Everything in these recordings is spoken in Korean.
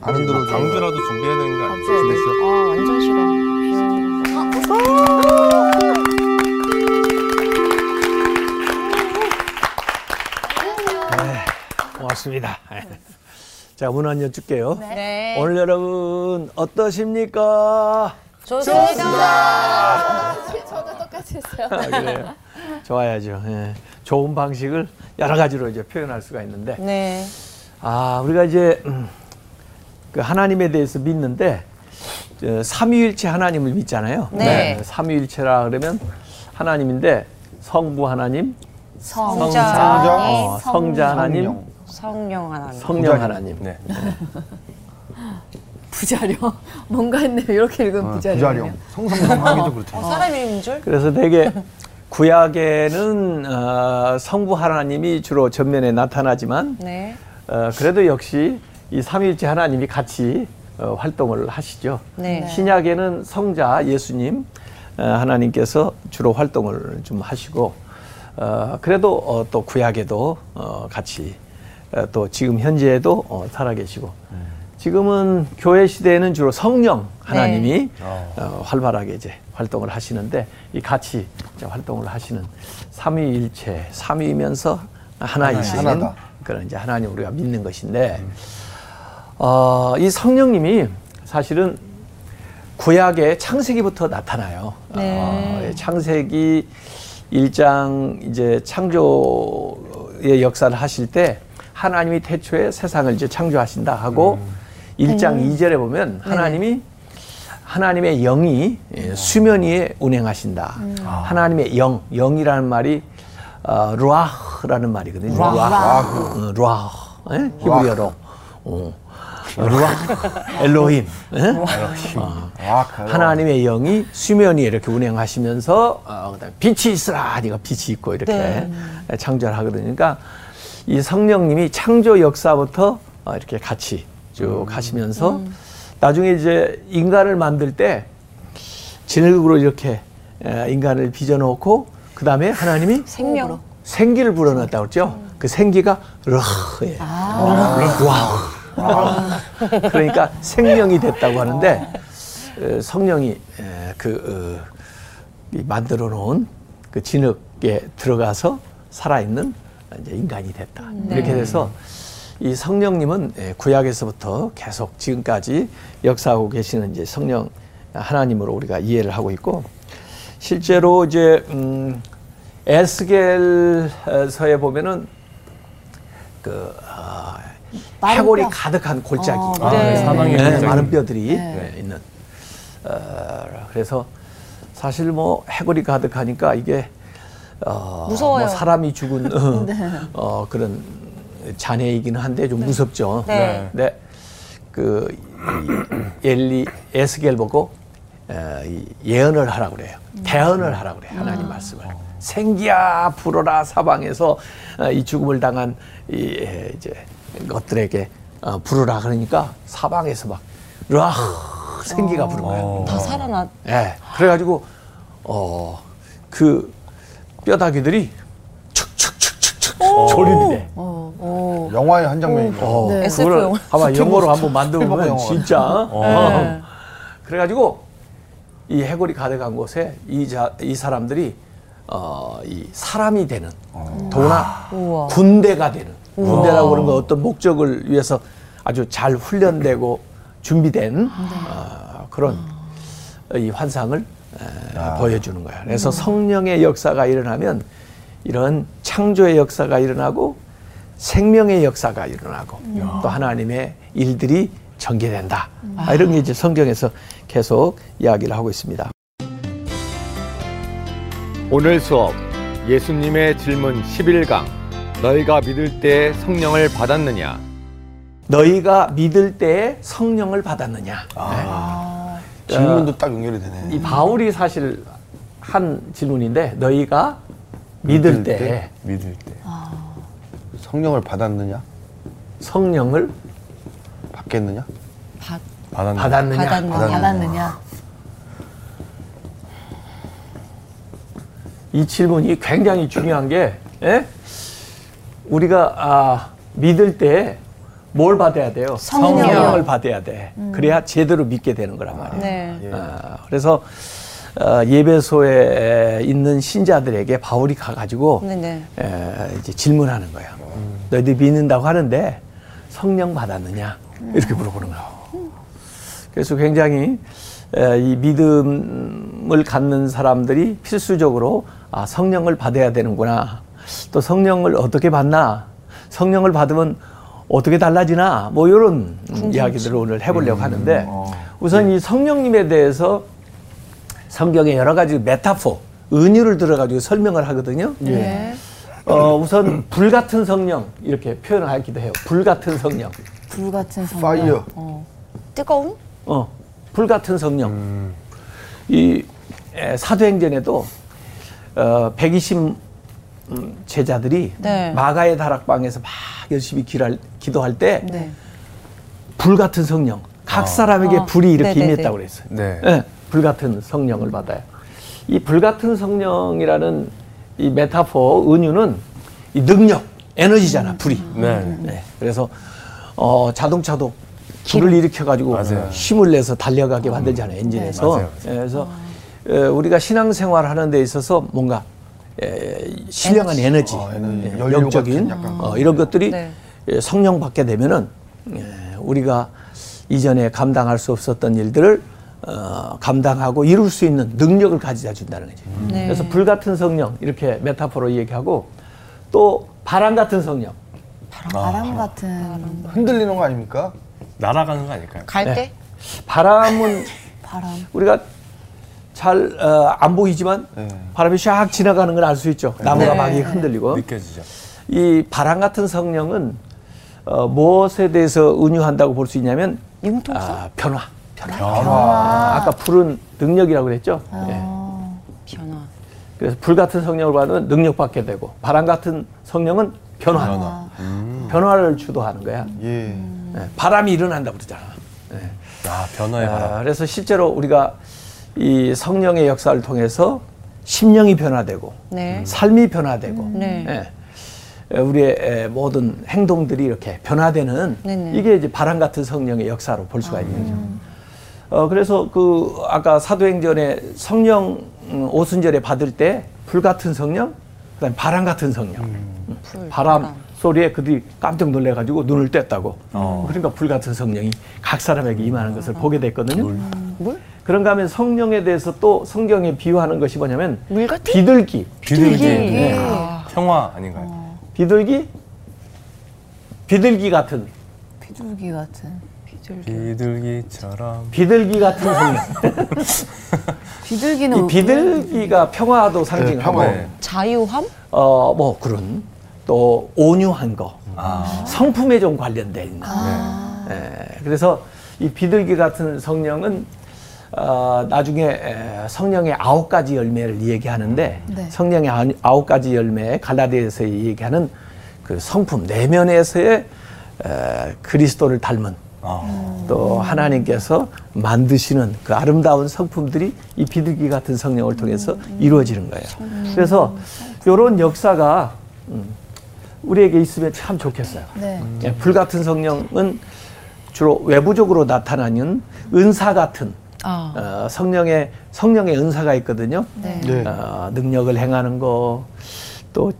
안 들어줘. 강주라도 준비해야 되는 거 아니야? 준비했어? 아 완전 싫어. 귀여운 거. 고맙습니다. 자, 문안 여쭐게요. 네. 오늘 여러분 어떠십니까? 좋습니다. 저도 똑같이 했어요. 아, 그래요. 좋아야죠. 예. 좋은 방식을 여러 가지로 이제 표현할 수가 있는데, 네. 아, 우리가 이제 음, 그 하나님에 대해서 믿는데 저 삼위일체 하나님을 믿잖아요. 네. 삼위일체라 그러면 하나님인데 성부 하나님, 성자, 어, 성자 하나님, 성령. 성령 하나님. 성령 하나님. 네. 부자령. 뭔가 했네요. 이렇게 읽으면 어, 부자령. 부자령. 성삼성하기도 그렇죠. 사람 이름인 줄? 그래서 되게 구약에는 어, 성부 하나님이 주로 전면에 나타나지만 네. 어, 그래도 역시 이 삼위일체 하나님이 같이 어, 활동을 하시죠. 네. 신약에는 성자 예수님 어, 하나님께서 주로 활동을 좀 하시고 어, 그래도 어, 또 구약에도 어, 같이 어, 또 지금 현재에도 어, 살아계시고 지금은 교회 시대에는 주로 성령 하나님이 어, 활발하게 이제 활동을 하시는데 이 같이 이제 활동을 하시는 삼위일체 삼위이면서 하나이신 하나다. 그런 이제 하나님 우리가 믿는 것인데 어, 이 성령님이 사실은 구약의 창세기부터 나타나요. 네. 어, 창세기 1장 이제 창조의 역사를 하실 때 하나님이 태초에 세상을 이제 창조하신다 하고 1장 2절에 보면 하나님이 하나님의 영이 예, 수면 위에 운행하신다. 하나님의 영, 영이라는 말이 어, 루아흐라는 말이거든요. 루아흐. 어, 루아흐. 예? 히브리어로. 어. 루아흐. 엘로힘. 예? 어. 아, 그래요? 하나님의 영이 수면 위에 이렇게 운행하시면서 어, 그다음에 빛이 있으라 하니까 빛이 있고 이렇게 네. 창조를 하거든요. 그러니까 이 성령님이 창조 역사부터 어, 이렇게 같이 쭉 하시면서 나중에 이제 인간을 만들 때 진흙으로 이렇게 에, 인간을 빚어놓고 그 다음에 하나님이 생명. 생기를 불어넣었다고 그랬죠. 그 생기가 르흐예요. 와. 그러니까 생명이 됐다고 하는데 어, 성령이 에, 그 어, 이 만들어 놓은 그 진흙에 들어가서 살아있는 이제 인간이 됐다. 이렇게 돼서 이 성령님은 에, 구약에서부터 계속 지금까지 역사하고 계시는 이제 성령 하나님으로 우리가 이해를 하고 있고 실제로 이제 음, 에스겔서에 보면은 그 해골이 뼈. 가득한 골짜기, 어, 네. 사망의 네, 골짜기. 많은 뼈들이 네. 네, 있는. 어, 그래서 사실 뭐 해골이 가득하니까 이게 어, 무서워요. 뭐 사람이 죽은 어, 어, 그런 잔해이기는 한데 좀 무섭죠. 네. 근데 그 이, 엘리 에스겔 보고 어, 이 예언을 하라고 그래요. 대언을 하라고 그래요. 하나님 말씀을. 생기야 불어라 사방에서 어, 이 죽음을 당한 이 에, 이제 것들에게 어, 부르라 그러니까 사방에서 막 르아 생기가 부른 거예요. 다 살아났. 예. 그래가지고 어 그 뼈다귀들이 축축축축축 조립이 돼. 어. 영화의 한 장면이죠. 어, 네. 그걸 영화. 아마 영어로 한번 만들면. 진짜. 어. 네. 그래가지고 이 해골이 가득한 곳에 이, 자, 이 사람들이 어, 이 사람이 되는 더구나. 군대가 되는 군대라고 그런 거 어떤 목적을 위해서 아주 잘 훈련되고 준비된 어, 그런 이 환상을 에, 보여주는 거야. 그래서 성령의 역사가 일어나면 이런 창조의 역사가 일어나고 생명의 역사가 일어나고 또 하나님의 일들이 전개된다. 아, 이런 게 이제 성경에서 계속 이야기를 하고 있습니다. 오늘 수업 예수님의 질문 11강 너희가 믿을 때 성령을 받았느냐 너희가 믿을 때 성령을 받았느냐. 질문도 딱 연결이 되네. 이 바울이 사실 한 질문인데 너희가 믿을 때 믿을 때. 성령을 받았느냐? 성령을 받겠느냐? 받, 받았느냐? 받았느냐. 받았느냐. 받았느냐. 이 질문이 굉장히 중요한 게 예? 우리가 아, 믿을 때 뭘 받아야 돼요? 성령. 성령을 받아야 돼. 그래야 제대로 믿게 되는 거란 말이에요. 네. 예. 아, 그래서 어, 예배소에 있는 신자들에게 바울이 가가지고 네네. 에, 이제 질문하는 거예요. 너희들 믿는다고 하는데 성령 받았느냐? 이렇게 물어보는 거예요. 그래서 굉장히 에, 이 믿음을 갖는 사람들이 필수적으로 아, 성령을 받아야 되는구나. 또 성령을 어떻게 받나? 성령을 받으면 어떻게 달라지나? 뭐 이런 이야기들을 오늘 해보려고 하는데 우선 이 성령님에 대해서 성경에 여러 가지 메타포, 은유를 들어가지고 설명을 하거든요. 네. 어, 우선 불 같은 성령 이렇게 표현을 하기도 해요. 불 같은 성령. 불 같은 성령. fire. 어. 뜨거운? 어, 불 같은 성령. 음. 이 에, 사도행전에도 어, 120 음, 제자들이 네. 마가의 다락방에서 막 열심히 기도할, 기도할 때불 네. 같은 성령. 각 사람에게 아, 불이 이렇게 네네네. 임했다고 그랬어요. 네. 예, 불 같은 성령을 받아요. 이 불 같은 성령이라는 이 메타포 은유는 이 능력, 에너지잖아, 불이. 네. 네. 그래서 어, 자동차도 불을 일으켜 가지고 맞아요. 힘을 내서 달려가게 만들잖아요, 엔진에서. 맞아요, 맞아요. 예, 그래서 에, 우리가 신앙생활 하는 데 있어서 뭔가 에, 신령한 에너지, 어, 에너지. 예, 영적인 어, 이런 것들이 네. 예, 성령 받게 되면은 예, 우리가 이전에 감당할 수 없었던 일들을 어, 감당하고 이룰 수 있는 능력을 가져다 준다는 거지. 네. 그래서 불 같은 성령 이렇게 메타포로 얘기하고 또 바람 같은 성령. 바람 같은 흔들리는 거 아닙니까? 날아가는 거 아닐까요? 갈 네. 때? 바람은 바람. 우리가 잘안 보이지만 네. 바람이 샥 지나가는 걸 알 수 있죠. 나무가 네. 막 흔들리고. 느껴지죠. 이 바람 같은 성령은 어, 무엇에 대해서 은유한다고 볼 수 있냐면 융통성? 아, 변화. 변화. 아, 아까 불은 능력이라고 그랬죠. 예. 어. 변화. 그래서 불 같은 성령을 받으면 능력 받게 되고 바람 같은 성령은 변화. 변화. 변화. 를 주도하는 거야. 예. 예. 바람이 일어난다고 그러잖아. 예. 아, 변화의 아, 바람. 그래서 실제로 우리가 이 성령의 역사를 통해서 심령이 변화되고 네. 삶이 변화되고 네. 예. 에, 우리의 에, 모든 행동들이 이렇게 변화되는 네네. 이게 이제 바람 같은 성령의 역사로 볼 수가 있는 거죠. 어, 그래서 그 아까 사도행전에 성령 음, 오순절에 받을 때 불 같은 성령, 그다음에 바람 같은 성령. 불, 바람 소리에 그들이 깜짝 놀래가지고 눈을 뗐다고. 어. 그러니까 불 같은 성령이 각 사람에게 임하는 것을 보게 됐거든요. 물? 그런가 하면 성령에 대해서 또 성경에 비유하는 것이 뭐냐면 물 같은? 비둘기. 비둘기. 네. 아, 평화 아닌가요? 비둘기? 비둘기 같은 비둘기 같은. 비둘기 처럼. 비둘기 같은 성령. 비둘기는 이 비둘기가 평화도 상징하고 평화. 네. 자유함? 어 뭐 그런 또 온유한 거 아. 성품에 좀 관련돼 있는. 아. 예, 그래서 이 비둘기 같은 성령은 어, 나중에 에, 성령의 아홉 가지 열매를 얘기하는데 네. 성령의 아- 아홉 가지 열매 갈라디아에서 얘기하는 그 성품 내면에서의 에, 그리스도를 닮은 아. 또 하나님께서 만드시는 그 아름다운 성품들이 이 비둘기 같은 성령을 통해서 이루어지는 거예요. 그래서 이런 역사가 음, 우리에게 있으면 참 좋겠어요. 네. 예, 불 같은 성령은 주로 외부적으로 나타나는 은사 같은 아. 어, 성령의 성령의 은사가 있거든요. 네. 네. 어, 능력을 행하는 거, 또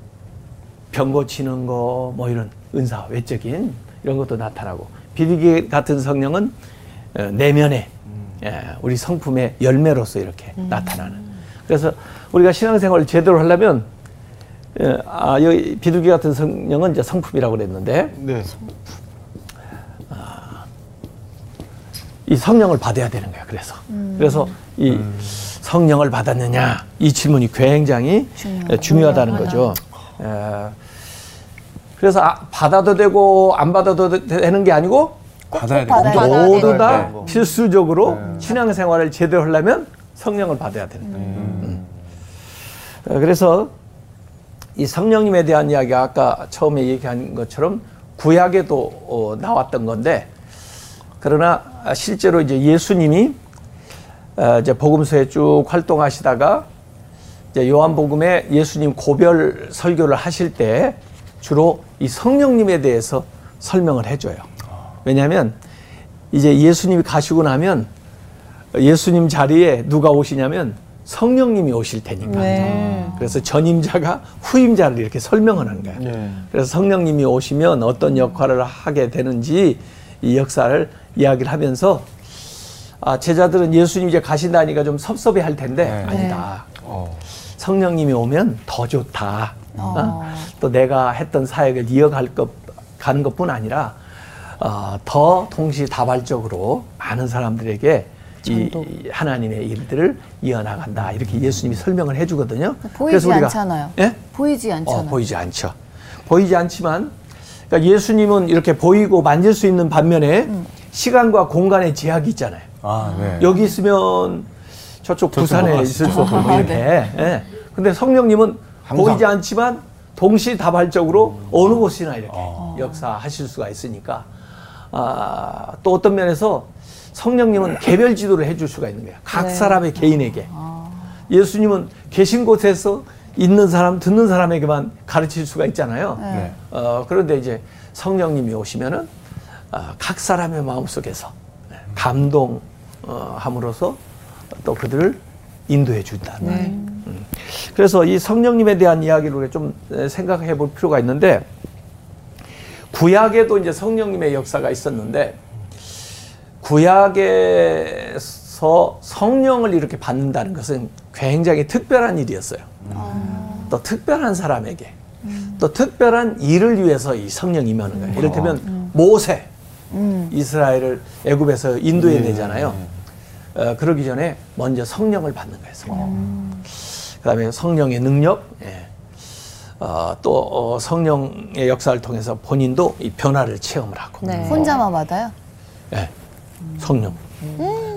병 고치는 거, 뭐 이런 은사 외적인 이런 것도 나타나고 비둘기 같은 성령은 어, 내면에 예, 우리 성품의 열매로서 이렇게 나타나는. 그래서 우리가 신앙생활을 제대로 하려면 예, 아, 여기 비둘기 같은 성령은 이제 성품이라고 그랬는데 네. 이 성령을 받아야 되는 거야. 그래서 그래서 이 성령을 받았느냐 이 질문이 굉장히 중요하다. 중요하다 는 거죠. 에, 그래서 아, 받아도 되고 안 받아도 되- 되는 게 아니고 받아야 돼. 받아야 받아야 모두 되는 다 거. 필수적으로 신앙생활을 제대로 하려면 성령을 받아야 되는 거예요. 음. 어, 그래서 이 성령님에 대한 이야기가 아까 처음에 얘기한 것처럼 구약에도 어, 나왔던 건데 그러나 실제로 이제 예수님이 어, 이제 복음서에 쭉 활동하시다가 이제 요한복음에 예수님 고별 설교를 하실 때 주로 이 성령님에 대해서 설명을 해줘요. 왜냐하면 이제 예수님이 가시고 나면 예수님 자리에 누가 오시냐면 성령님이 오실 테니까. 네. 그래서 전임자가 후임자를 이렇게 설명하는 거예요. 예. 그래서 성령님이 오시면 어떤 역할을 하게 되는지 이 역사를 이야기를 하면서 아, 제자들은 예수님 이제 가신다니까 좀 섭섭해 할 텐데 네. 아니다. 어. 성령님이 오면 더 좋다. 어? 어. 또 내가 했던 사역을 이어갈 것, 가는 것뿐 아니라 어, 더 동시다발적으로 많은 사람들에게 이, 전도. 이 하나님의 일들을 이어나간다. 이렇게 예수님이 설명을 해주거든요. 보이지 않잖아요. 예? 보이지 않잖아요. 어, 보이지 않죠. 보이지 않지만 그러니까 예수님은 이렇게 보이고 만질 수 있는 반면에 음. 시간과 공간의 제약이 있잖아요. 아, 네. 여기 있으면 저쪽 부산에 못 있을 수 없고 이렇게. 예. 근데 성령님은 항상. 보이지 않지만 동시다발적으로 어느 곳이나 이렇게 어. 역사하실 수가 있으니까 아, 또 어떤 면에서 성령님은 개별 지도를 해줄 수가 있는 거예요. 각 네. 사람의 개인에게. 예수님은 계신 곳에서 있는 사람, 듣는 사람에게만 가르칠 수가 있잖아요. 네. 어, 그런데 이제 성령님이 오시면은 어, 각 사람의 마음 속에서 감동함으로써 또 그들을 인도해 준다. 네. 음. 그래서 이 성령님에 대한 이야기를 우리가 좀 생각해 볼 필요가 있는데 구약에도 이제 성령님의 역사가 있었는데 구약에 서 성령을 이렇게 받는다는 것은 굉장히 특별한 일이었어요. 또 특별한 사람에게 또 특별한 일을 위해서 이 성령이 임하는 거예요. 이를테면 모세 이스라엘을 애굽에서 인도해내잖아요. 어, 그러기 전에 먼저 성령을 받는 거예요. 성령. 그다음에 성령의 능력, 예. 어, 또 어, 성령의 역사를 통해서 본인도 이 변화를 체험을 하고, 네. 혼자만 받아요? 예. 성령.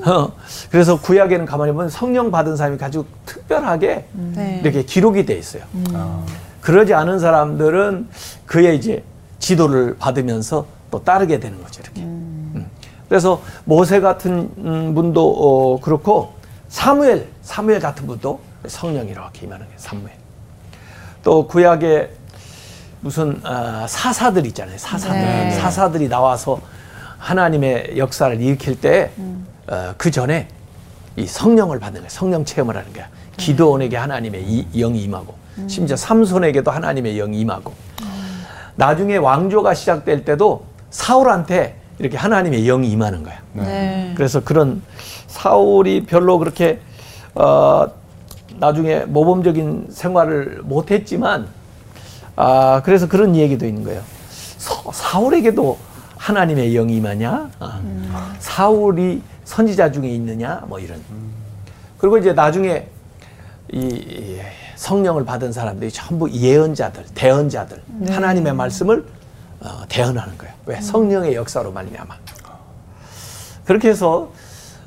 어, 그래서 구약에는 가만히 보면 성령 받은 사람이 아주 특별하게 네. 이렇게 기록이 돼 있어요. 아, 그러지 않은 사람들은 그의 이제 지도를 받으면서 또 따르게 되는 거죠. 이렇게. 음. 그래서 모세 같은 음, 분도 어, 그렇고 사무엘, 사무엘 같은 분도 성령이 이렇게 임하는 거예요. 사무엘. 또 구약에 무슨 아, 사사들 있잖아요. 사사들. 네. 사사들이 나와서 하나님의 역사를 일으킬 때그 전에 이 성령을 받는 거예요. 성령 체험을 하는 거야. 기도원에게 하나님의 이, 영이 임하고 심지어 삼손에게도 하나님의 영이 임하고 나중에 왕조가 시작될 때도 사울한테 이렇게 하나님의 영이 임하는 거야. 네. 그래서 그런 사울이 별로 그렇게 어, 나중에 모범적인 생활을 못했지만 아 그래서 그런 얘기도 있는 거예요. 서- 사울에게도 하나님의 영이 임하냐? 아, 사울이 선지자 중에 있느냐? 뭐 이런. 그리고 이제 나중에 이, 이 성령을 받은 사람들이 전부 예언자들, 대언자들, 하나님의 말씀을 어, 대언하는 거예요. 왜? 성령의 역사로 말미암아. 그렇게 해서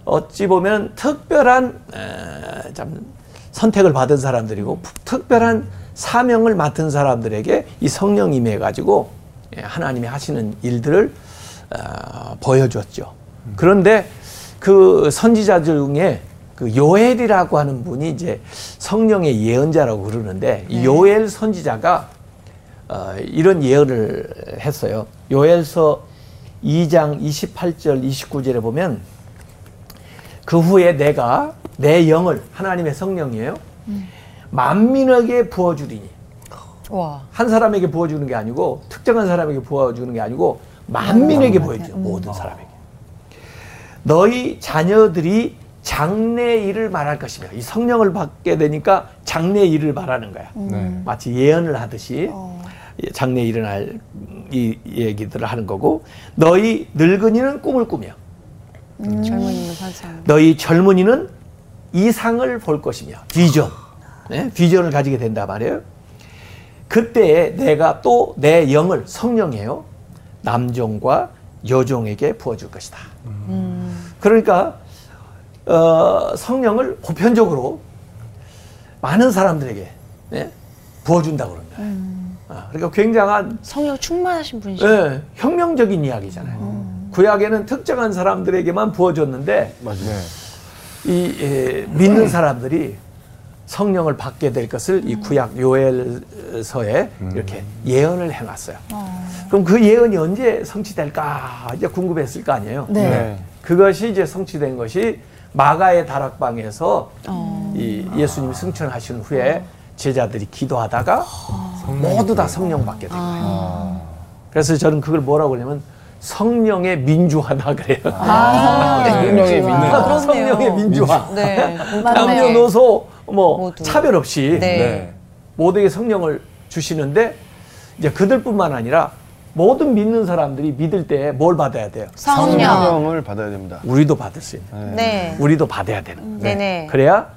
어찌 보면 특별한 에, 참 선택을 받은 사람들이고 푸- 특별한 사명을 맡은 사람들에게 이 성령 임해 가지고 예, 하나님이 하시는 일들을 어, 보여줬죠. 그런데 그 선지자 중에 그 요엘이라고 하는 분이 이제 성령의 예언자라고 그러는데 이 요엘 선지자가 어, 이런 예언을 했어요. 요엘서 2장 28절 29절에 보면 그 후에 내가 내 영을 하나님의 성령이에요. 만민에게 부어주리니 와. 한 사람에게 부어주는 게 아니고 특정한 사람에게 부어주는 게 아니고 만민에게 부어줘 모든 사람에게. 너희 자녀들이 장래 일을 말할 것이며 이 성령을 받게 되니까 장래 일을 말하는 거야. 네. 마치 예언을 하듯이 예, 장래 일어날 이 얘기들을 하는 거고 너희 늙은이는 꿈을 꾸며 젊은이는 환상. 너희 젊은이는 이상을 볼 것이며 비전, 네? 비전을 가지게 된다 말이에요. 그때 내가 또 내 영을 성령이에요. 남종과 여종에게 부어줄 것이다. 그러니까 어, 성령을 보편적으로 많은 사람들에게 네? 부어준다 그런 거예요. 아, 그러니까 굉장한 성령 충만하신 분이시죠. 예, 혁명적인 이야기잖아요. 구약에는 특정한 사람들에게만 부어줬는데 맞아요. 네. 이 예, 믿는 사람들이 성령을 받게 될 것을 이 구약 요엘서에 이렇게 예언을 해놨어요. 그럼 그 예언이 언제 성취될까 이제 궁금했을 거 아니에요. 네. 네. 그것이 이제 성취된 것이 마가의 다락방에서 어. 이 예수님이 승천하신 후에 제자들이 기도하다가 모두 다 성령 받게 된 거예요. 그래서 저는 그걸 뭐라고 그러냐면 성령의 민주화다 그래요. 아, 성령의 민주화. 그렇네요. 성령의 민주화. 네. 남녀노소 뭐 모두. 차별 없이 네. 모두에게 성령을 주시는데 이제 그들뿐만 아니라 모든 믿는 사람들이 믿을 때 뭘 받아야 돼요? 성령. 성령을 받아야 됩니다. 우리도 받을 수 있는. 네. 우리도 받아야 되는. 네 네. 그래야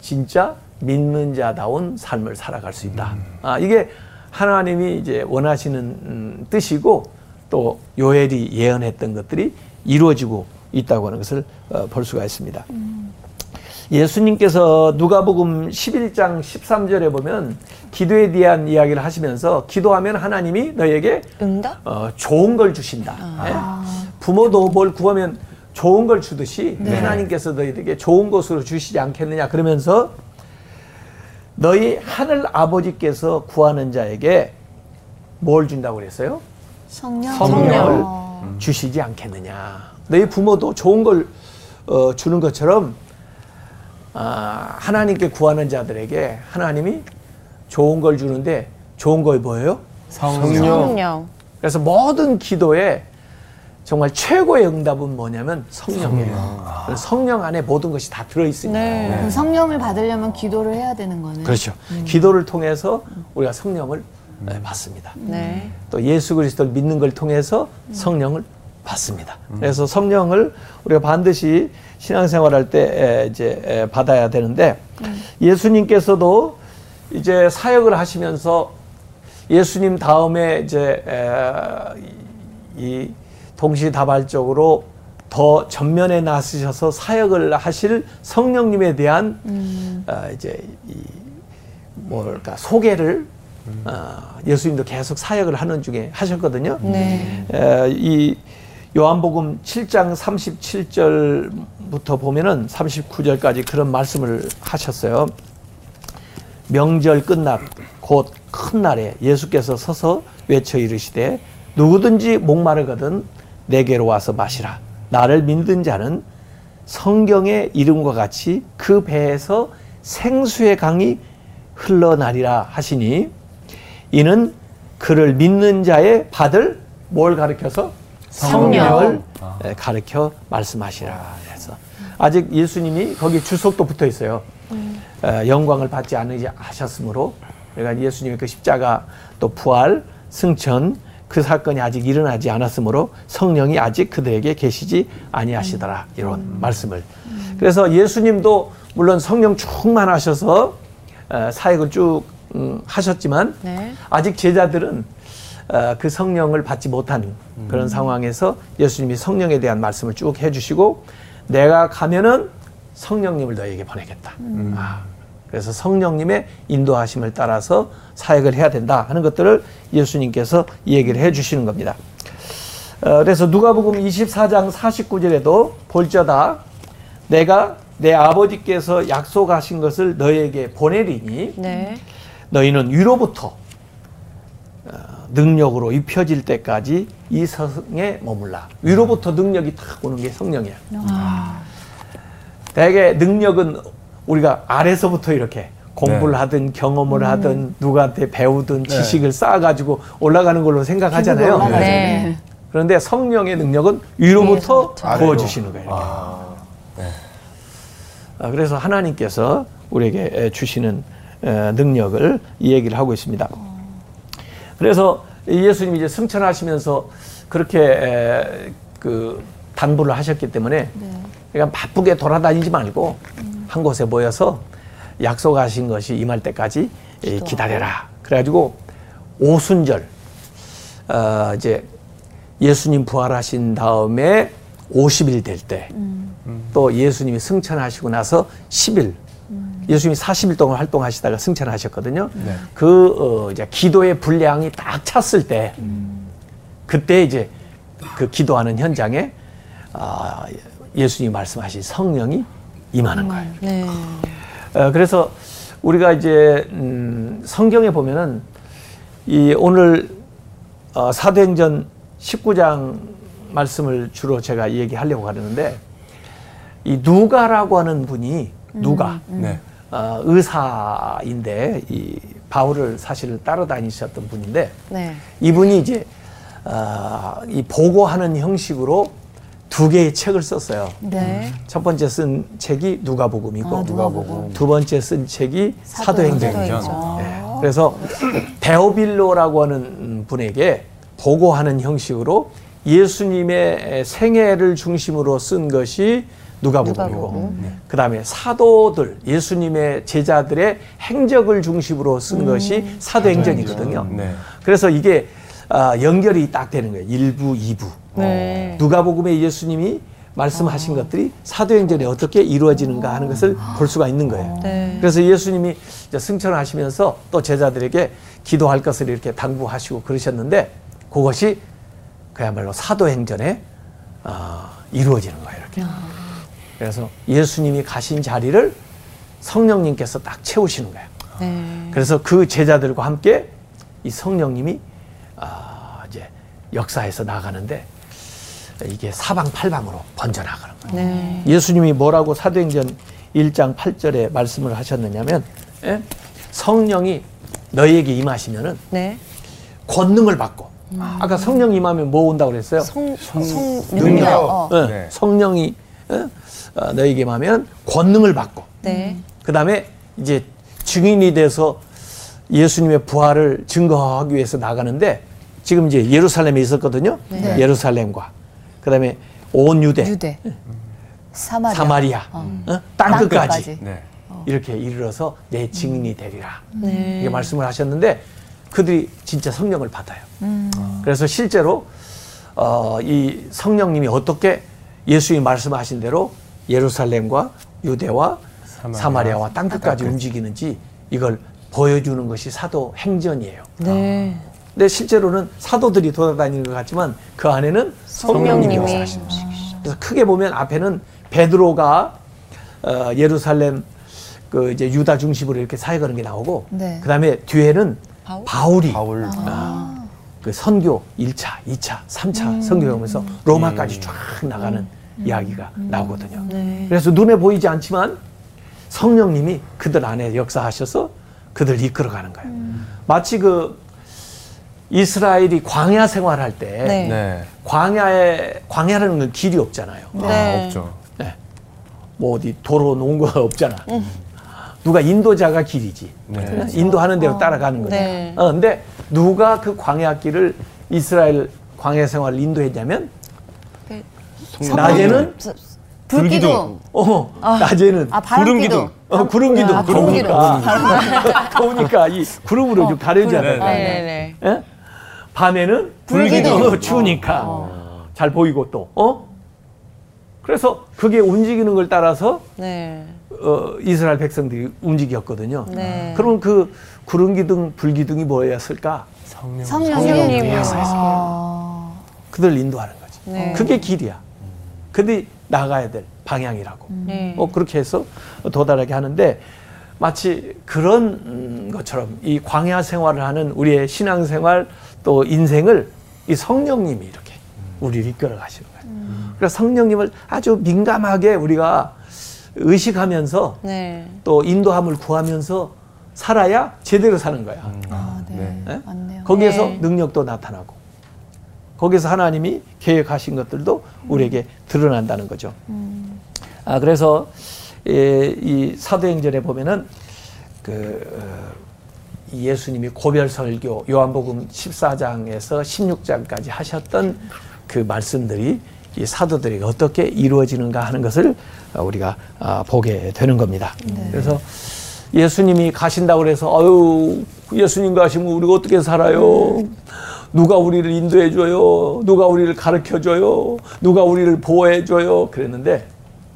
진짜 믿는 자다운 삶을 살아갈 수 있다. 아, 이게 하나님이 이제 원하시는 음, 뜻이고 또 요엘이 예언했던 것들이 이루어지고 있다고 하는 것을 어, 볼 수가 있습니다. 예수님께서 누가복음 11장 13절에 보면 기도에 대한 이야기를 하시면서 기도하면 하나님이 너에게 응답? 어, 좋은 걸 주신다. 예? 부모도 뭘 구하면 좋은 걸 주듯이 하나님께서 너희에게 좋은 것으로 주시지 않겠느냐 그러면서 너희 하늘 아버지께서 구하는 자에게 뭘 준다고 그랬어요? 성령. 성령을 어. 주시지 않겠느냐. 너희 부모도 좋은 걸 어, 주는 것처럼 아, 하나님께 구하는 자들에게 하나님이 좋은 걸 주는데 좋은 걸 뭐예요? 성령. 성령. 그래서 모든 기도에 정말 최고의 응답은 뭐냐면 성령이에요. 그래서 성령 안에 모든 것이 다 들어있습니다. 네. 그 성령을 받으려면 기도를 해야 되는 거네. 그렇죠. 기도를 통해서 우리가 성령을 네, 받습니다. 네. 또 예수 그리스도를 믿는 걸 통해서 성령을 받습니다. 그래서 성령을 우리가 반드시 신앙생활할 때 에, 이제 에, 받아야 되는데 예수님께서도 이제 사역을 하시면서 예수님 다음에 이제 에, 이 동시다발적으로 더 전면에 나서셔서 사역을 하실 성령님에 대한 어, 이제 이 뭘까 소개를 어, 예수님도 계속 사역을 하는 중에 하셨거든요. 네. 에, 이 요한복음 7장 37절부터 보면은 39절까지 그런 말씀을 하셨어요. 명절 끝날 곧 큰 날에 예수께서 서서 외쳐 이르시되 누구든지 목마르거든 내게로 와서 마시라. 나를 믿는 자는 성경의 이름과 같이 그 배에서 생수의 강이 흘러나리라 하시니 이는 그를 믿는 자의 받을 뭘 가르켜서 성령을 에, 가르쳐 말씀하시라. 그래서 아직 예수님이 거기 주석도 붙어 있어요. 에, 영광을 받지 않으셨으므로 그러니까 예수님의 그 십자가 또 부활, 승천 그 사건이 아직 일어나지 않았으므로 성령이 아직 그들에게 계시지 아니하시더라 이런 말씀을. 그래서 예수님도 물론 성령 충만하셔서 에, 사역을 쭉 음, 하셨지만 네. 아직 제자들은 어, 그 성령을 받지 못한 그런 상황에서 예수님이 성령에 대한 말씀을 쭉 해주시고 내가 가면은 성령님을 너에게 보내겠다. 아, 그래서 성령님의 인도하심을 따라서 사역을 해야 된다 하는 것들을 예수님께서 얘기를 해주시는 겁니다. 어, 그래서 누가복음 24장 49절에도 볼저다 내가 내 아버지께서 약속하신 것을 너에게 보내리니 네. 너희는 위로부터 어, 능력으로 입혀질 때까지 이 성에 머물라. 위로부터 능력이 탁 오는 게 성령이야. 대개 능력은 우리가 아래서부터 이렇게 공부를 네. 하든 경험을 하든 누구한테 배우든 지식을 쌓아가지고 올라가는 걸로 생각하잖아요. 올라가죠. 네. 그런데 성령의 능력은 위로부터. 부어주시는 거예요. 아, 그래서 하나님께서 우리에게 에, 주시는 에, 능력을 이 얘기를 하고 있습니다. 그래서 이 예수님이 이제 승천하시면서 그렇게 에, 그 단부를 하셨기 때문에 그러니까 바쁘게 돌아다니지 말고 한 곳에 모여서 약속하신 것이 임할 때까지 에, 기다려라. 그래가지고 오순절 어, 이제 예수님 부활하신 다음에 50일 될 때또 예수님이 승천하시고 나서 10일 예수님이 40일 동안 활동하시다가 승천하셨거든요. 그 어, 이제 기도의 분량이 딱 찼을 때 그때 이제 그 기도하는 현장에 아, 예수님이 말씀하신 성령이 임하는 거예요. 네. 어, 그래서 우리가 이제 음, 성경에 보면은 이 오늘 어, 사도행전 19장 말씀을 주로 제가 얘기하려고 하려는데 이 누가라고 하는 분이 누가 네. 어, 의사인데 이 바울을 사실 따라다니셨던 분인데 네. 이분이 이제 어, 이 보고하는 형식으로 두 개의 책을 썼어요. 네. 첫 번째 쓴 책이 누가복음이고 아, 누가복음. 두 번째 쓴 책이 사도행전. 사도행전. 네. 그래서 데오빌로라고 하는 분에게 보고하는 형식으로 예수님의 생애를 중심으로 쓴 것이 누가복음이고 누가복음. 그다음에 사도들 예수님의 제자들의 행적을 중심으로 쓴 것이 사도행전이거든요. 네. 그래서 이게 아, 연결이 딱 되는 거예요. 1부, 2부. 네. 누가복음에 예수님이 말씀하신 것들이 사도행전에 어떻게 이루어지는가 하는 것을 볼 수가 있는 거예요. 네. 그래서 예수님이 승천하시면서 또 제자들에게 기도할 것을 이렇게 당부하시고 그러셨는데 그것이 그야말로 사도행전에 어, 이루어지는 거예요. 이렇게. 그래서 예수님이 가신 자리를 성령님께서 딱 채우시는 거예요. 네. 그래서 그 제자들과 함께 이 성령님이 아, 이제 역사에서 나가는데 이게 사방팔방으로 번져나가는 거예요. 네. 예수님이 뭐라고 사도행전 1장 8절에 말씀을 하셨느냐면 예? 성령이 너희에게 임하시면은 네. 권능을 받고 아까 성령 임하면 뭐 온다고 그랬어요? 성, 성, 능력. 능력. 어. 예, 네. 성령이 예? 어, 너희에게 임하면 권능을 받고 네. 그 다음에 이제 증인이 돼서 예수님의 부활을 증거하기 위해서 나가는데 지금 이제 예루살렘에 있었거든요. 네. 예루살렘과 그 다음에 온 유대, 유대. 사마리아. 사마리아, 어. 어? 땅 끝까지 땅끝까지. 네. 이렇게 이르러서 내 증인이 되리라. 네. 이게 말씀을 하셨는데 그들이 진짜 성령을 받아요. 음. 그래서 실제로 어, 이 성령님이 어떻게 예수님이 말씀하신 대로 예루살렘과 유대와 사마리아. 사마리아, 와 땅 끝까지 땅끝. 움직이는지 이걸 보여주는 것이 사도 행전이에요. 네. 근데 실제로는 사도들이 돌아다니는 것 같지만 그 안에는 성령님이. 역사하시는 것이죠. 그래서 크게 보면 앞에는 베드로가 어, 예루살렘 그 이제 유다 중심으로 이렇게 사역하는 게 나오고 네. 그다음에 뒤에는 바울? 바울이 바울. 그 선교 1차, 2차, 3차 선교 하면서 로마까지 쫙 나가는 이야기가 나오거든요. 네. 그래서 눈에 보이지 않지만 성령님이 그들 안에 역사하셔서 그들 이끌어가는 거예요. 마치 그 이스라엘이 광야 생활할 때 네. 네. 광야에 광야라는 건 길이 없잖아요. 네. 아, 없죠. 네. 뭐 어디 도로 놓은 거 없잖아. 누가 인도자가 길이지. 네. 인도하는 대로 따라가는 거죠. 네. 어, 근데 누가 그 광야 길을 이스라엘 광야 생활을 인도했냐면 낮에는 불기둥. 어, 낮에는 아, 바람기둥. 어, 구름 기둥 아, 구름 기둥. 더우니까 더우니까 이 구름으로 좀 가려지잖아요. 네, 네. 네. 예? 밤에는 불기둥. 어, 추우니까 잘 보이고 또 어? 그래서 그게 움직이는 걸 따라서 네. 어, 이스라엘 백성들이 움직였거든요. 네. 그럼 그 구름 기둥, 불 기둥이 뭐였을까? 성령. 성령님이. 성령님이. 아. 그들 인도하는 거지. 네. 그게 길이야. 근데 나가야 될 방향이라고. 네. 어, 그렇게 해서 도달하게 하는데 마치 그런 음, 것처럼 이 광야 생활을 하는 우리의 신앙 생활 또 인생을 이 성령님이 이렇게 우리를 이끌어 가시는 거예요. 그래서 성령님을 아주 민감하게 우리가 의식하면서 네. 또 인도함을 구하면서 살아야 제대로 사는 거야. 아, 네. 네? 맞네요. 거기에서 네. 능력도 나타나고 거기서 하나님이 계획하신 것들도 우리에게 드러난다는 거죠. 아 그래서 예, 이 사도행전에 보면은 그 어, 이 예수님이 고별 설교 요한복음 14장에서 16장까지 하셨던 그 말씀들이 이 사도들에게 어떻게 이루어지는가 하는 것을 어, 우리가 아, 보게 되는 겁니다. 그래서 예수님이 가신다고 그래서 아유 예수님 가시면 우리가 어떻게 살아요? 누가 우리를 인도해 줘요? 누가 우리를 가르쳐 줘요? 누가 우리를 보호해 줘요? 그랬는데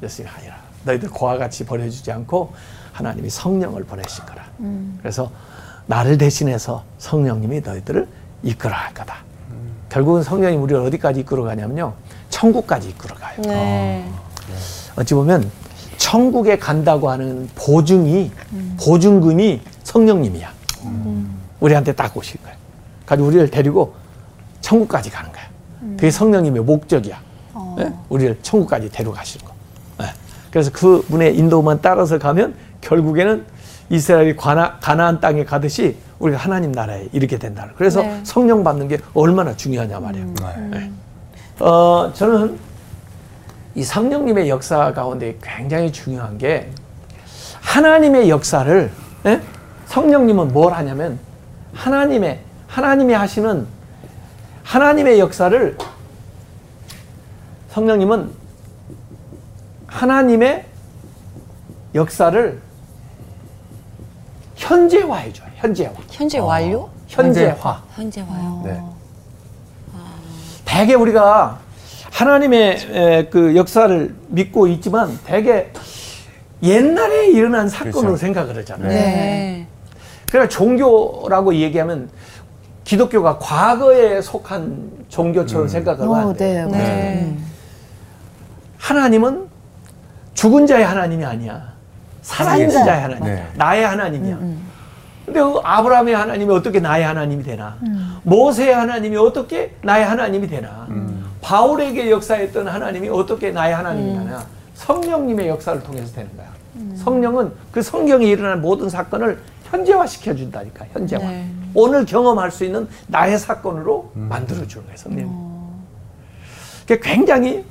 예수님이 아니라 너희들 고와 같이 버려주지 않고 하나님이 성령을 보내신 거라. 그래서 나를 대신해서 성령님이 너희들을 이끌어 갈 거다. 결국은 성령이 우리를 어디까지 이끌어 가냐면요. 천국까지 이끌어 가요. 네. 어찌 보면 천국에 간다고 하는 보증이 보증금이 성령님이야. 우리한테 딱 오실 거야. 가지고 우리를 데리고 천국까지 가는 거야. 그게 성령님의 목적이야. 어. 예? 우리를 천국까지 데려가시는 거. 예. 그래서 그 분의 인도만 따라서 가면 결국에는 이스라엘이 가나, 가나안 땅에 가듯이 우리가 하나님 나라에 이르게 된다는. 그래서 네. 성령 받는 게 얼마나 중요하냐 말이에요. 네. 어, 저는 이 성령님의 역사 가운데 굉장히 중요한 게 하나님의 역사를 예? 성령님은 뭘 하냐면 하나님의 하나님이 하시는 하나님의 역사를 성령님은 하나님의 역사를 현재화해 줘요. 현재화. 현재 완료? 현재화. 현재 와요. 네. 대개 우리가 하나님의 에, 그 역사를 믿고 있지만 대개 옛날에 일어난 사건으로 그렇죠. 생각을 하잖아요. 네. 그러니까 종교라고 얘기하면 기독교가 과거에 속한 종교처럼 생각을 하면 어, 안 돼요. 네. 네. 하나님은 죽은 자의 하나님이 아니야. 살아있는. 자의 하나님. 네. 나의 하나님이야. 근데 그 아브라함의 하나님이 어떻게 나의 하나님이 되나? 모세의 하나님이 어떻게 나의 하나님이 되나? 바울에게 역사했던 하나님이 어떻게 나의 하나님이 되나? 성령님의 역사를 통해서 되는 거야. 성령은 그 성경에 일어난 모든 사건을 현재화 시켜준다니까, 현재화. 네. 오늘 경험할 수 있는 나의 사건으로 만들어주는 거예요, 성령이. 그게 굉장히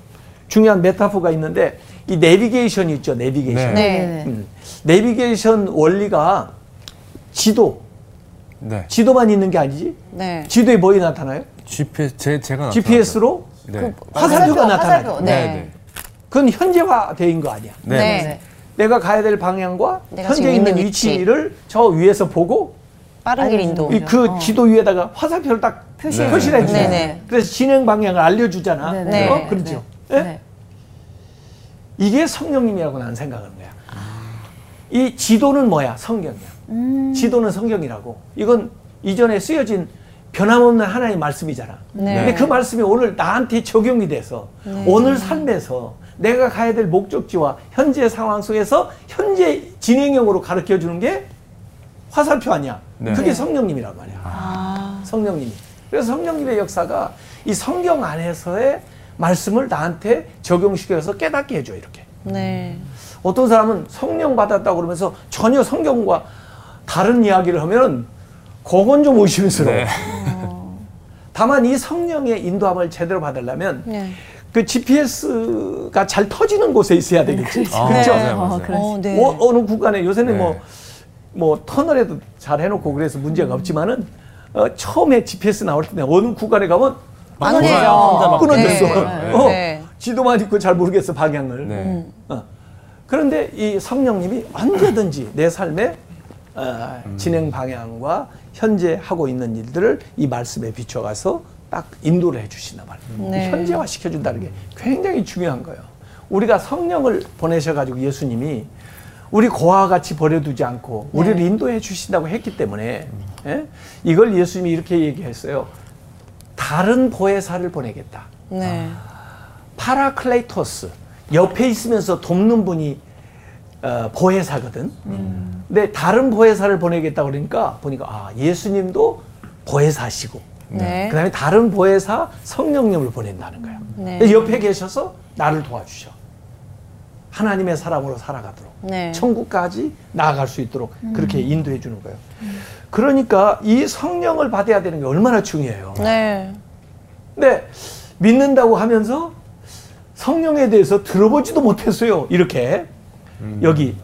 중요한 메타포가 있는데, 이 내비게이션이 있죠, 내비게이션. 네. 네. 음, 내비게이션 원리가 지도, 네. 지도만 있는 게 아니지. 네. 지도에 뭐이 나타나요? GPS 제 제가. GPS로 네. 화살표가 나타나요. 화살표, 네. 네. 네. 그건 현재화된 거 아니야. 네. 네. 네. 내가 가야 될 방향과 현재 있는 있는 위치. 위치를 저 위에서 보고 빠른 길 인도. 이그 지도 위에다가 화살표를 딱 표시해 표시를 해주잖아. 네네. 그래서 진행 방향을 알려주잖아. 네네. 어? 네. 그렇죠. 네. 예? 네. 이게 성령님이라고 나는 생각하는 거야. 이 지도는 뭐야? 성경이야. 음. 지도는 성경이라고. 이건 이전에 쓰여진 변함없는 하나님의 말씀이잖아. 네. 근데 그 말씀이 오늘 나한테 적용이 돼서 오늘 삶에서 내가 가야 될 목적지와 현재 상황 속에서 현재 진행형으로 가르쳐 주는 게 화살표 아니야. 네. 그게 성령님이란 말이야. 아. 성령님이. 그래서 성령님의 역사가 이 성경 안에서의 말씀을 나한테 적용시켜서 깨닫게 해줘 이렇게. 네. 어떤 사람은 성령 받았다고 그러면서 전혀 성경과 다른 이야기를 하면 그건 좀 의심스러워. 네. 다만 이 성령의 인도함을 제대로 받으려면 네. 그 GPS가 잘 터지는 곳에 있어야 되겠지. 아, 그렇죠? 맞아요, 맞아요. 어, 그래. 어, 네. 어, 어느 구간에 요새는 네. 뭐, 뭐 터널에도 잘 해놓고 그래서 문제가 없지만은 어, 처음에 GPS 나올 때 어느 구간에 가면 끊어져요. 혼자 막 끊어졌어. 네. 어, 네. 지도만 있고 잘 모르겠어 방향을. 네. 어. 그런데 이 성령님이 언제든지 내 삶의 어, 진행 방향과 현재 하고 있는 일들을 이 말씀에 비춰가서 딱 인도를 해주신단 말이에요. 네. 현재화 시켜준다는 게 굉장히 중요한 거예요. 우리가 성령을 보내셔가지고 예수님이 우리 고아와 같이 버려두지 않고 우리를 네. 인도해 주신다고 했기 때문에 예? 이걸 예수님이 이렇게 얘기했어요. 다른 보혜사를 보내겠다. 네. 파라클레이토스 옆에 있으면서 돕는 분이 어, 보혜사거든. 근데 다른 보혜사를 보내겠다 그러니까 보니까 아 예수님도 보혜사시고 네. 그다음에 다른 보혜사 성령님을 보낸다는 거야. 네. 옆에 계셔서 나를 도와주셔. 하나님의 사람으로 살아가도록 네. 천국까지 나아갈 수 있도록 그렇게 인도해 주는 거예요. 그러니까 이 성령을 받아야 되는 게 얼마나 중요해요. 네. 근데 믿는다고 하면서 성령에 대해서 들어보지도 못했어요. 이렇게 여기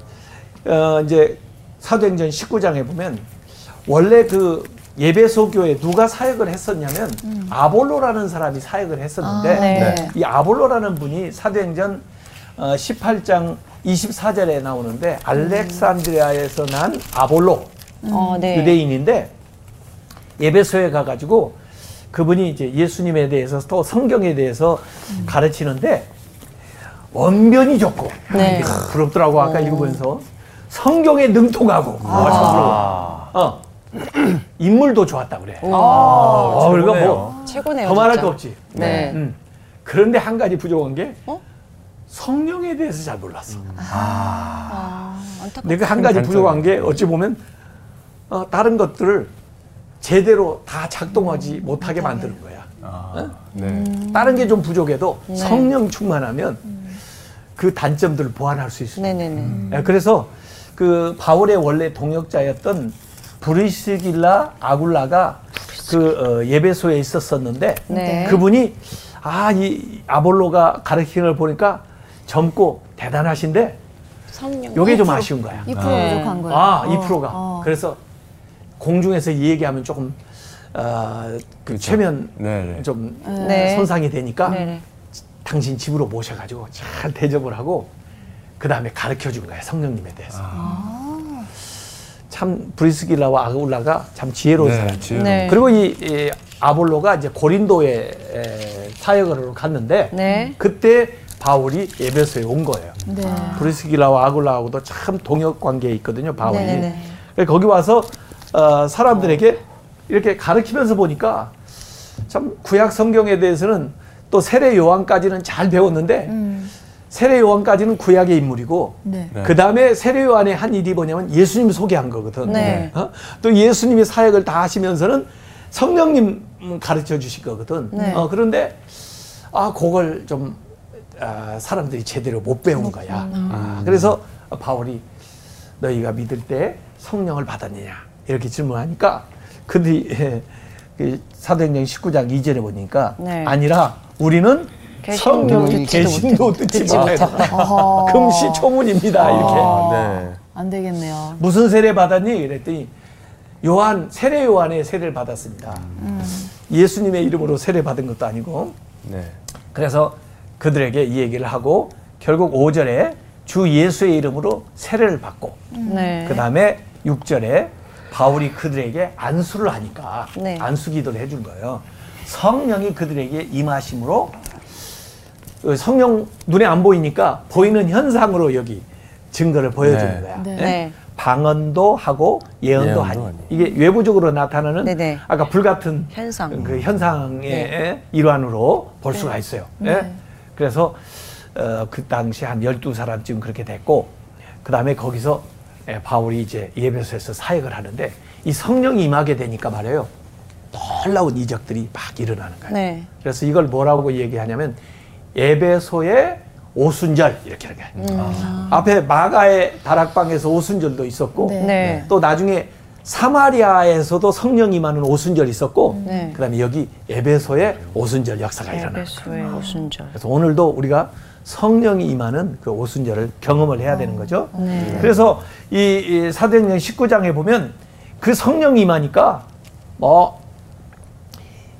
어 이제 사도행전 19장에 보면 원래 그 예배소 교회 누가 사역을 했었냐면 아볼로라는 사람이 사역을 했었는데 아, 네. 네. 이 아볼로라는 분이 사도행전 어, 18장 24절에 나오는데 알렉산드리아에서 난 아볼로 어, 네. 유대인인데 예배소에 가가지고 그분이 이제 예수님에 대해서 또 성경에 대해서 가르치는데 언변이 좋고 네. 부럽더라고 아까 읽으면서 성경에 능통하고 부러워. 아. 어. 인물도 좋았다 그래. 우와. 어, 그러니까 최고네요. 뭐 최고네요. 더 말할 진짜. 거 없지. 네. 음. 그런데 한 가지 부족한 게 어? 성령에 대해서 잘 몰랐어. 아, 안타깝다. 내가 한 가지 부족한 게 어찌 보면 어, 다른 것들을 제대로 다 작동하지 못하게 만드는 거야. 아, 네. 다른 게 좀 부족해도 네. 성령 충만하면 그 단점들을 보완할 수 있어요. 네네네. 예, 그래서 그 바울의 원래 동역자였던 브리스길라 아굴라가 그 어, 예배소에 있었었는데 네. 그분이 아 이 아볼로가 가르치는 걸 보니까 젊고 대단하신데. 요게 좀 아쉬운 거야. 2% 네. 부족한 거예요. 아, 어, 2%가. 어. 그래서 공중에서 이 얘기하면 조금 어, 그 최면 네네. 좀 네. 손상이 되니까 네네. 당신 집으로 모셔가지고 잘 대접을 하고 그 다음에 가르쳐 준 거야 성령님에 대해서. 참 브리스길라와 아굴라가 참 지혜로운 네, 사람. 지혜로운. 네. 그리고 이, 이 아볼로가 이제 고린도에 에, 사역을 갔는데 네. 그때 바울이 예배소에 온 거예요. 네. 브리스길라와 아굴라하고도 참 동역 관계에 있거든요. 바울이. 네네네. 그래서 거기 와서 어, 사람들에게 이렇게 가르치면서 보니까 참 구약 성경에 대해서는 또 세례 요한까지는 잘 배웠는데 음. 세례 요한까지는 구약의 인물이고 네. 네. 그 다음에 세례 요한의 한 일이 뭐냐면 예수님 소개한 거거든. 네. 어? 또 예수님이 사역을 다 하시면서는 성령님 가르쳐 주실 거거든. 네. 어, 그런데 아 그걸 좀 아, 사람들이 제대로 못 배운 거야. 아, 그래서 바울이 너희가 믿을 때 성령을 받았느냐 이렇게 질문하니까 그들이 예, 그 사도행전 19장 2절에 보니까 네. 아니라 우리는 듣지도 계신도 듣지 못했다. 어허. 금시 초문입니다 이렇게. 아, 네. 안 되겠네요. 무슨 세례 받았니? 그랬더니 요한 세례 요한의 세례를 받았습니다. 예수님의 이름으로 세례 받은 것도 아니고 네. 그래서 그들에게 이 얘기를 하고 결국 5절에 주 예수의 이름으로 세례를 받고 네. 그 다음에 6절에 바울이 그들에게 안수를 하니까 네. 안수 기도를 해준 거예요. 성령이 그들에게 임하심으로 그 성령 눈에 안 보이니까 보이는 현상으로 여기 증거를 보여주는 네. 거야. 네. 예? 네. 방언도 하고 예언도 예언도 하니. 이게 외부적으로 나타나는 네네. 아까 불 같은 현상. 그 현상의 네. 일환으로 볼 수가 있어요. 예? 네. 그래서 어, 그 당시 한 12사람쯤 그렇게 됐고 그 다음에 거기서 예, 바울이 이제 예배소에서 사역을 하는데 이 성령이 임하게 되니까 말이에요. 놀라운 이적들이 막 일어나는 거예요. 네. 그래서 이걸 뭐라고 얘기하냐면 예배소의 오순절 이렇게 하는 거예요. 앞에 마가의 다락방에서 오순절도 있었고 네. 네. 또 나중에 사마리아에서도 성령 임하는 오순절이 있었고 네. 그다음에 여기 에베소에 오순절 역사가 일어나. 에베소의 오순절. 그래서 오늘도 우리가 성령이 임하는 그 오순절을 경험을 해야 되는 거죠. 네. 그래서 이, 이 사도행전 19장에 보면 그 성령이 임하니까 뭐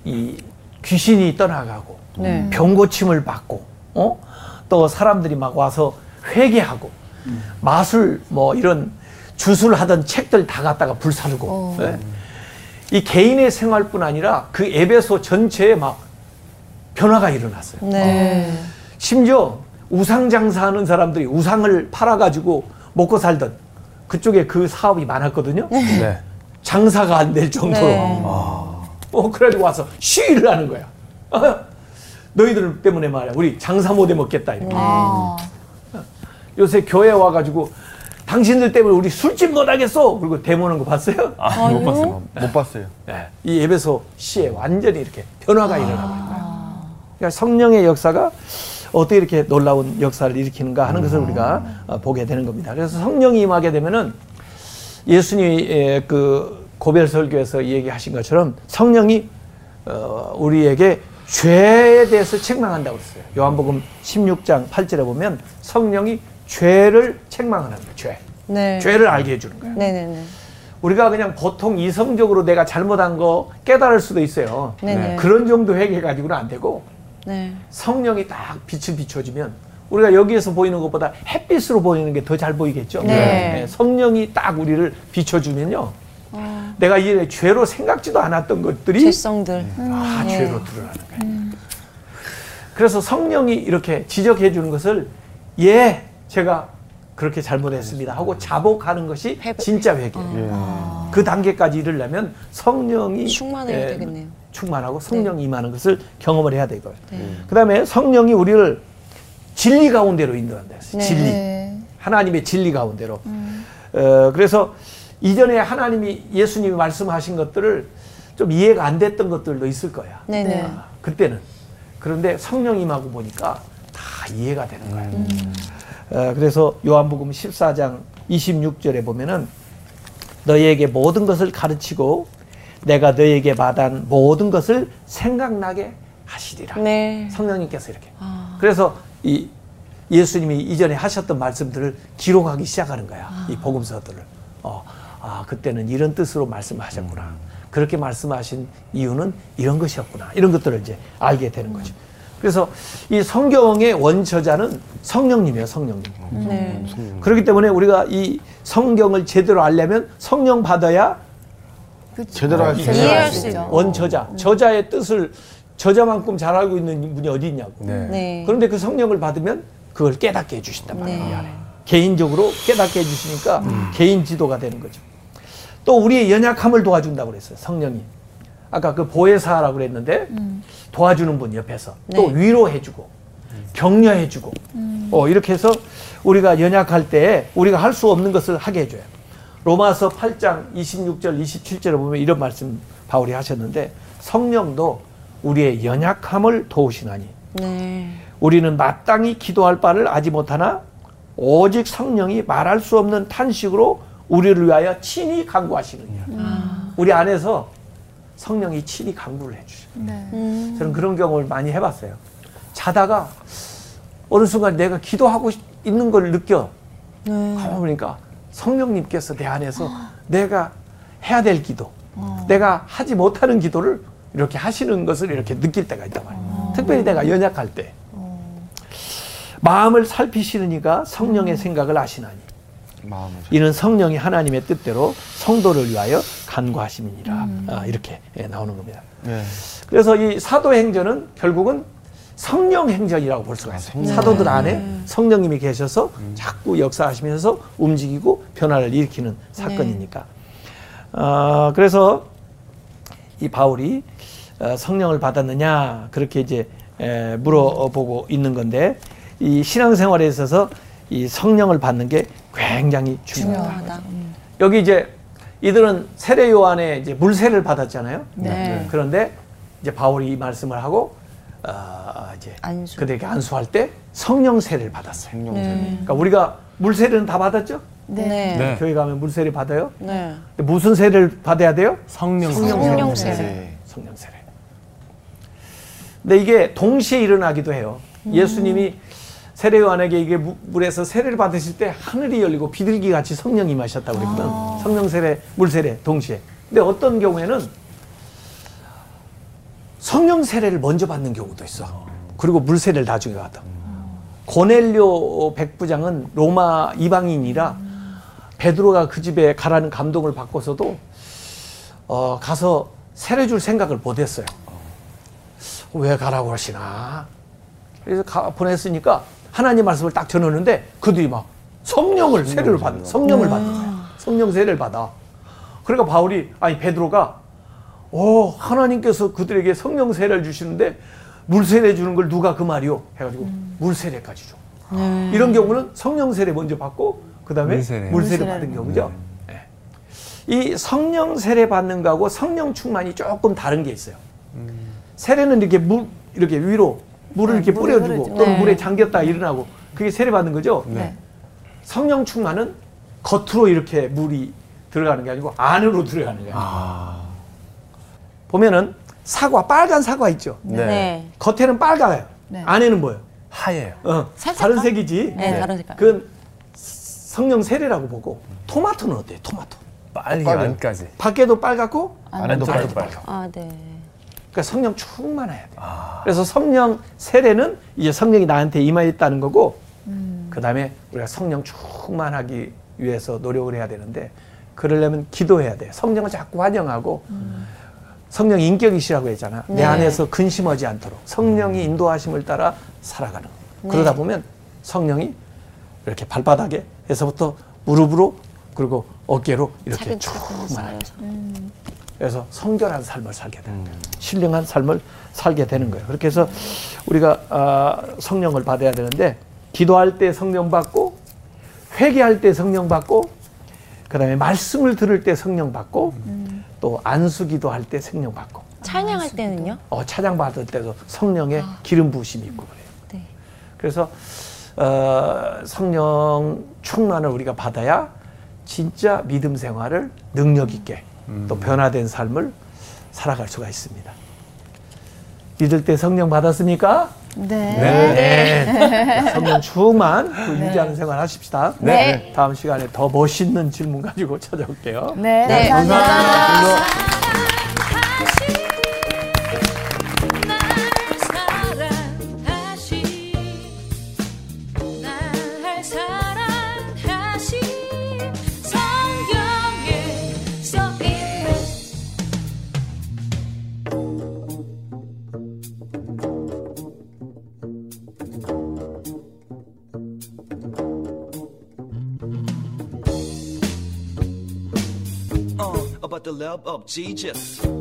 이 귀신이 떠나가고 네. 병 고침을 받고 어? 또 사람들이 막 와서 회개하고 마술 뭐 이런 주술 하던 책들 다 갖다가 불사르고 어. 예? 이 개인의 생활뿐 아니라 그 에베소 전체에 막 변화가 일어났어요. 네. 심지어 우상 장사하는 사람들이 우상을 팔아가지고 먹고 살던 그쪽에 그 사업이 많았거든요. 네. 장사가 안 될 정도로. 네. 어, 그래가지고 와서 시위를 하는 거야. 어, 너희들 때문에 말이야. 우리 장사 못해 먹겠다. 이렇게. 아. 요새 교회 와가지고 당신들 때문에 우리 술집 못 하겠어. 그리고 데모는 거 봤어요? 아, 못 봤어요. 못 봤어요. 네. 이 예배소 시에 완전히 이렇게 변화가 일어나고 있는 거예요. 그러니까 성령의 역사가 어떻게 이렇게 놀라운 역사를 일으키는가 하는 것을 우리가 어, 보게 되는 겁니다. 그래서 성령이 임하게 되면은 예수님이 에, 그 고별 설교에서 얘기하신 것처럼 성령이 어, 우리에게 죄에 대해서 책망한다고 그랬어요. 요한복음 16장 8절에 보면 성령이 죄를 책망하는 거예요. 죄. 네. 죄를 알게 해주는 거예요. 네네네. 우리가 그냥 보통 이성적으로 내가 잘못한 거 깨달을 수도 있어요. 네네. 그런 정도 회개 가지고는 안 되고 네. 성령이 딱 빛을 비춰주면 우리가 여기에서 보이는 것보다 햇빛으로 보이는 게 더 잘 보이겠죠. 네. 성령이 딱 우리를 비춰주면요. 내가 이래 죄로 생각지도 않았던 것들이 죄성들. 아 네. 죄로 드러나는 거예요. 그래서 성령이 이렇게 지적해 주는 것을 예 제가 그렇게 잘못했습니다 하고 자복하는 것이. 진짜 회개예요. 그 단계까지 이르려면 성령이 충만해야 예, 되겠네요. 충만하고 성령이 임하는 것을 경험을 해야 되고요. 네. 그다음에 성령이 우리를 진리 가운데로 인도한다. 네. 진리. 네. 하나님의 진리 가운데로. 어, 그래서 이전에 하나님이 예수님이 말씀하신 것들을 좀 이해가 안 됐던 것들도 있을 거야. 네네. 네. 그때는. 그런데 성령님하고 보니까 다 이해가 되는 거야. 어, 그래서 요한복음 14장 26절에 보면은 너희에게 모든 것을 가르치고 내가 너희에게 받은 모든 것을 생각나게 하시리라. 네. 성령님께서 이렇게. 아. 그래서 이 예수님이 이전에 하셨던 말씀들을 기록하기 시작하는 거야. 이 복음서들을. 어, 아, 그때는 이런 뜻으로 말씀하셨구나. 그렇게 말씀하신 이유는 이런 것이었구나. 이런 것들을 이제 알게 되는 거죠. 그래서 이 성경의 원저자는 성령님이에요, 성령님. 네. 그렇기 때문에 우리가 이 성경을 제대로 알려면 성령 받아야 제대로 할수 있어요. 이해할 수 있죠. 원저자, 저자의 뜻을 저자만큼 잘 알고 있는 분이 어디 있냐고. 네. 네. 그런데 그 성령을 받으면 그걸 깨닫게 해주신단 말이에요. 네. 개인적으로 깨닫게 해주시니까 개인 지도가 되는 거죠. 또 우리의 연약함을 도와준다고 그랬어요. 성령이. 아까 그 보혜사라고 그랬는데 도와주는 분 옆에서 또 네. 위로해주고 격려해주고 어, 이렇게 해서 우리가 연약할 때 우리가 할 수 없는 것을 하게 해줘요. 로마서 8장 26절 27절에 보면 이런 말씀 바울이 하셨는데 성령도 우리의 연약함을 도우시나니 네. 우리는 마땅히 기도할 바를 아지 못하나 오직 성령이 말할 수 없는 탄식으로 우리를 위하여 친히 간구하시느니라. 우리 안에서 성령이 친히 간구를 해주셔요. 네. 음. 저는 그런 경험을 많이 해봤어요. 자다가 어느 순간 내가 기도하고 싶- 있는 걸 느껴. 네. 가만 보니까 성령님께서 내 안에서 내가 해야 될 기도, 내가 하지 못하는 기도를 이렇게 하시는 것을 이렇게 느낄 때가 있단 말이에요. 특별히 내가 연약할 때. 마음을 살피시는 이가 성령의 생각을 아시나니 이는 성령이 하나님의 뜻대로 성도를 위하여 간구하심이니라 아, 이렇게 예, 나오는 겁니다. 네. 그래서 이 사도행전은 결국은 성령 행전이라고 볼 수가 있어요. 사도들 안에 성령님이 계셔서 자꾸 역사하시면서 움직이고 변화를 일으키는 사건이니까. 어, 그래서 이 바울이 어, 성령을 받았느냐 그렇게 이제 에, 물어보고 있는 건데 이 신앙생활에 있어서 이 성령을 받는 게 굉장히 중요하다. 중요하다. 여기 이제 이들은 세례 요한의 이제 물세를 받았잖아요. 네. 그런데 이제 바울이 이 말씀을 하고 어, 이제 안수. 그들에게 안수할 때 성령 세례를 받았어요. 성령 네. 그러니까 우리가 물세례는 다 받았죠? 네. 네. 교회 가면 물세례 받아요. 네. 근데 무슨 세례를 받아야 돼요? 성령 성령 세례. 세례. 성령 세례. 근데 이게 동시에 일어나기도 해요. 예수님이 세례 요한에게 이게 무- 물에서 세례를 받으실 때 하늘이 열리고 비둘기 같이 성령이 임하셨다고 그랬거든. 성령 세례, 물 세례 동시에. 근데 어떤 경우에는 성령 세례를 먼저 받는 경우도 있어. 그리고 물 세례를 나중에 받아. 고넬료 백부장은 로마 이방인이라 베드로가 그 집에 가라는 감동을 받고서도 어, 가서 세례 줄 생각을 못 했어요. 왜 가라고 하시나? 그래서 가, 보냈으니까 하나님 말씀을 딱 전하는데 그들이 막 성령을 세례를 받는 성령을 받는 거야. 성령 세례를 받아. 그러니까 바울이 아니 베드로가 오 하나님께서 그들에게 성령 세례를 주시는데 물 세례 주는 걸 누가 그 말이요? 해가지고 물 세례까지 줘. 네. 이런 경우는 성령 세례 먼저 받고 그 다음에 물 세례. 물 세례 물 받은. 경우죠. 예. 이 성령 세례 받는 거하고 성령 충만이 조금 다른 게 있어요. 세례는 이렇게 물 이렇게 위로 물을 네, 이렇게 물에 뿌려주고 흐르죠. 또는 네. 물에 잠겼다 일어나고 그게 세례 받는 거죠. 네. 성령 충만은 겉으로 이렇게 물이 들어가는 게 아니고 안으로 들어가는 거예요. 아. 보면은 사과 빨간 사과 있죠. 네. 네. 겉에는 빨가요. 네. 안에는 뭐예요? 하얘요. 어? 다른 색이지. 네, 다른 색깔. 그건 성령 세례라고 보고 토마토는 어때요? 토마토. 빨리. 안까지. 밖에도 빨갛고 안에도. 빨갛고. 아, 네. 그러니까 성령 충만해야 돼. 아. 그래서 성령 세례는 이제 성령이 나한테 임하였다는 거고, 그 다음에 우리가 성령 충만하기 위해서 노력을 해야 되는데, 그러려면 기도해야 돼. 성령을 자꾸 환영하고, 성령 인격이시라고 했잖아. 내 네. 안에서 근심하지 않도록 성령이 인도하심을 따라 살아가는. 거. 그러다 보면 성령이 이렇게 발바닥에 에서부터 무릎으로 그리고 어깨로 이렇게 충만하게. 쌓여서. 그래서 성결한 삶을 살게 되는 거예요. 신령한 삶을 살게 되는 거예요. 그렇게 해서 우리가 아, 성령을 받아야 되는데 기도할 때 성령 받고 회개할 때 성령 받고 그다음에 말씀을 들을 때 성령 받고 또 안수 기도할 때 성령 받고 찬양할 때는요? 어, 찬양 받을 때도 성령의 기름 부으심이 있고 그래요. 네. 그래서 어, 성령 충만을 우리가 받아야 진짜 믿음 생활을 능력 있게 또 변화된 삶을 살아갈 수가 있습니다. 믿을 때 성령 받았습니까? 네. 네. 성령 충만 그 유지하는 생활 하십시다. 네. 다음 시간에 더 멋있는 질문 가지고 찾아올게요. 네. 네. 사랑하시 up, Jesus.